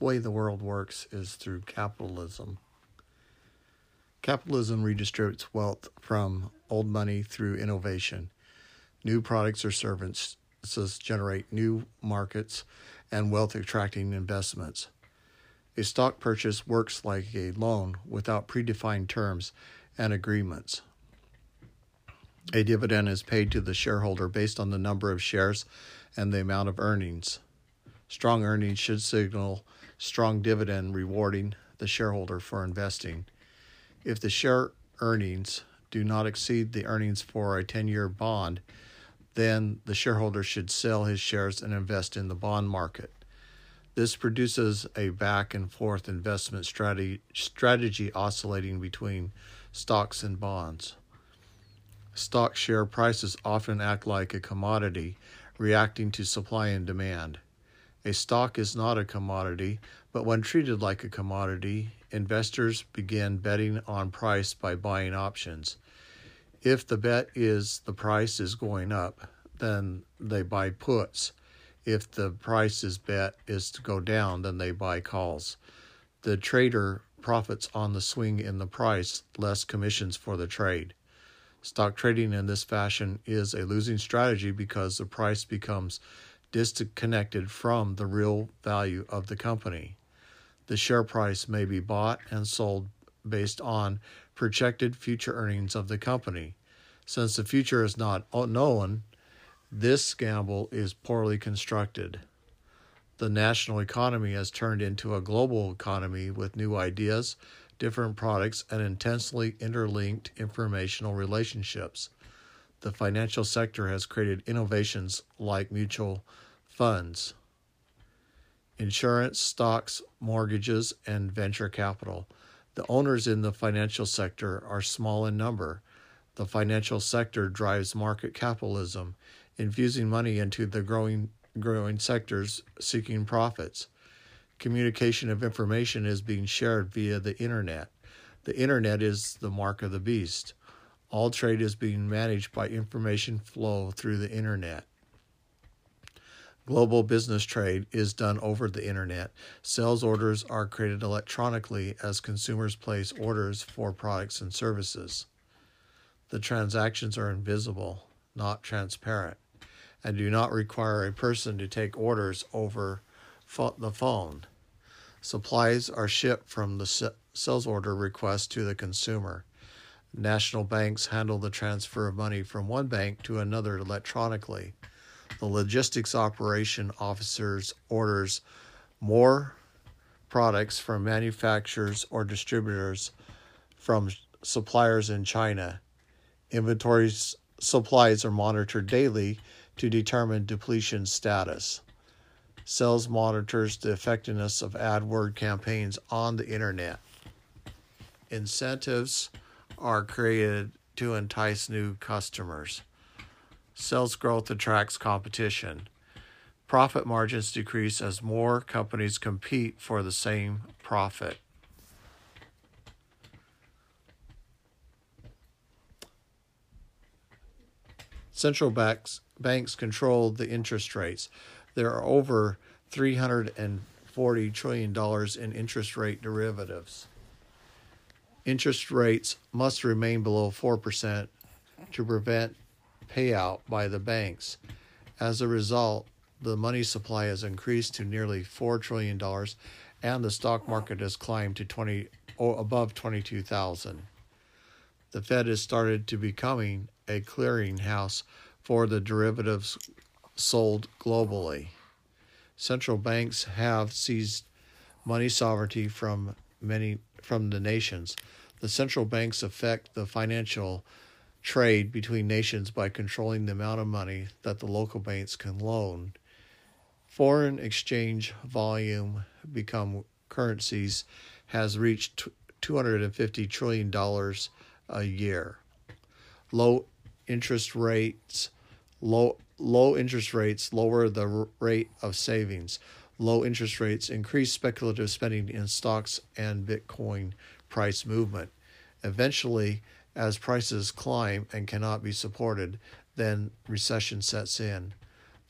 way the world works is through capitalism. Capitalism redistributes wealth from old money through innovation. New products or services generate new markets and wealth attracting investments. A stock purchase works like a loan without predefined terms and agreements. A dividend is paid to the shareholder based on the number of shares and the amount of earnings. Strong earnings should signal strong dividend rewarding the shareholder for investing. If the share earnings do not exceed the earnings for a 10 year bond, then the shareholder should sell his shares and invest in the bond market. This produces a back and forth investment strategy, strategy oscillating between stocks and bonds. Stock share prices often act like a commodity, reacting to supply and demand. A stock is not a commodity, but when treated like a commodity, investors begin betting on price by buying options. If the bet is the price is going up, then they buy puts. If the price is bet is to go down, then they buy calls. The trader profits on the swing in the price, less commissions for the trade. Stock trading in this fashion is a losing strategy because the price becomes disconnected from the real value of the company. The share price may be bought and sold based on projected future earnings of the company. Since the future is not known, this gamble is poorly constructed. The national economy has turned into a global economy with new ideas, different products, and intensely interlinked informational relationships. The financial sector has created innovations like mutual funds, insurance, stocks, mortgages, and venture capital. The owners in the financial sector are small in number. The financial sector drives market capitalism, infusing money into the growing growing sectors seeking profits. Communication of information is being shared via the internet. The internet is the mark of the beast. All trade is being managed by information flow through the internet. Global business trade is done over the internet. Sales orders are created electronically as consumers place orders for products and services. The transactions are invisible, not transparent, and do not require a person to take orders over the phone. Supplies are shipped from the sales order request to the consumer. National banks handle the transfer of money from one bank to another electronically the logistics operation officers orders more products from manufacturers or distributors from suppliers in China. Inventory supplies are monitored daily to determine depletion status. Sales monitors the effectiveness of AdWord campaigns on the internet. Incentives are created to entice new customers. Sales growth attracts competition. Profit margins decrease as more companies compete for the same profit. Central banks, banks control the interest rates. There are over $340 trillion in interest rate derivatives. Interest rates must remain below 4% to prevent payout by the banks. As a result, the money supply has increased to nearly $4 trillion and the stock market has climbed to 20 or above 22,000. The Fed has started to becoming a clearinghouse for the derivatives sold globally. Central banks have seized money sovereignty from many from the nations. The central banks affect the financial trade between nations by controlling the amount of money that the local banks can loan. Foreign exchange volume become currencies has reached 250 trillion dollars a year. Low interest rates low low interest rates lower the rate of savings. Low interest rates increase speculative spending in stocks and Bitcoin price movement. Eventually, as prices climb and cannot be supported, then recession sets in.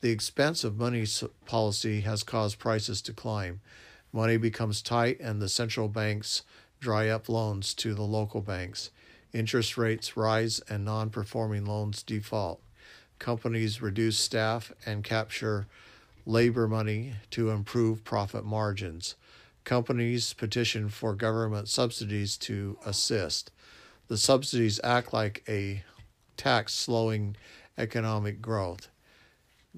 The expense of money policy has caused prices to climb. Money becomes tight, and the central banks dry up loans to the local banks. Interest rates rise, and non performing loans default. Companies reduce staff and capture labor money to improve profit margins. Companies petition for government subsidies to assist. The subsidies act like a tax slowing economic growth.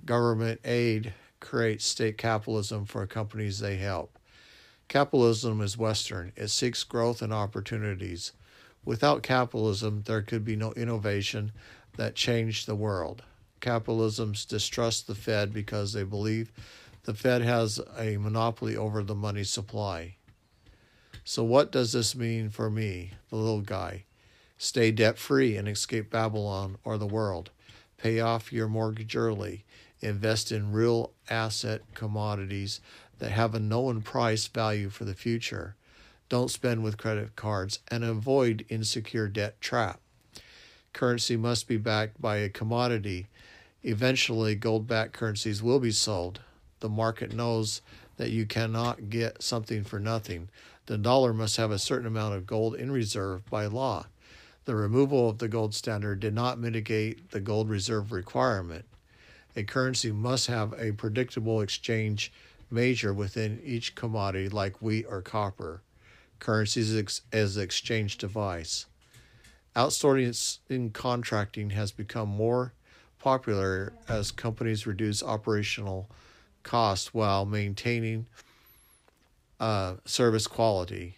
Government aid creates state capitalism for companies they help. Capitalism is Western, it seeks growth and opportunities. Without capitalism, there could be no innovation that changed the world. Capitalisms distrust the Fed because they believe the Fed has a monopoly over the money supply. So, what does this mean for me, the little guy? Stay debt free and escape Babylon or the world. Pay off your mortgage early. Invest in real asset commodities that have a known price value for the future. Don't spend with credit cards and avoid insecure debt trap. Currency must be backed by a commodity. Eventually, gold backed currencies will be sold. The market knows that you cannot get something for nothing. The dollar must have a certain amount of gold in reserve by law. The removal of the gold standard did not mitigate the gold reserve requirement. A currency must have a predictable exchange measure within each commodity, like wheat or copper. Currencies as exchange device. Outsourcing in contracting has become more popular as companies reduce operational costs while maintaining uh, service quality.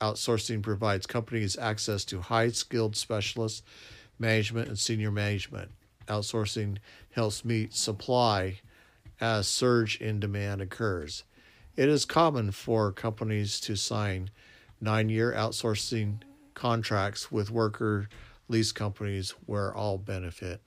Outsourcing provides companies access to high skilled specialists, management, and senior management. Outsourcing helps meet supply as surge in demand occurs. It is common for companies to sign nine year outsourcing contracts with worker lease companies where all benefit.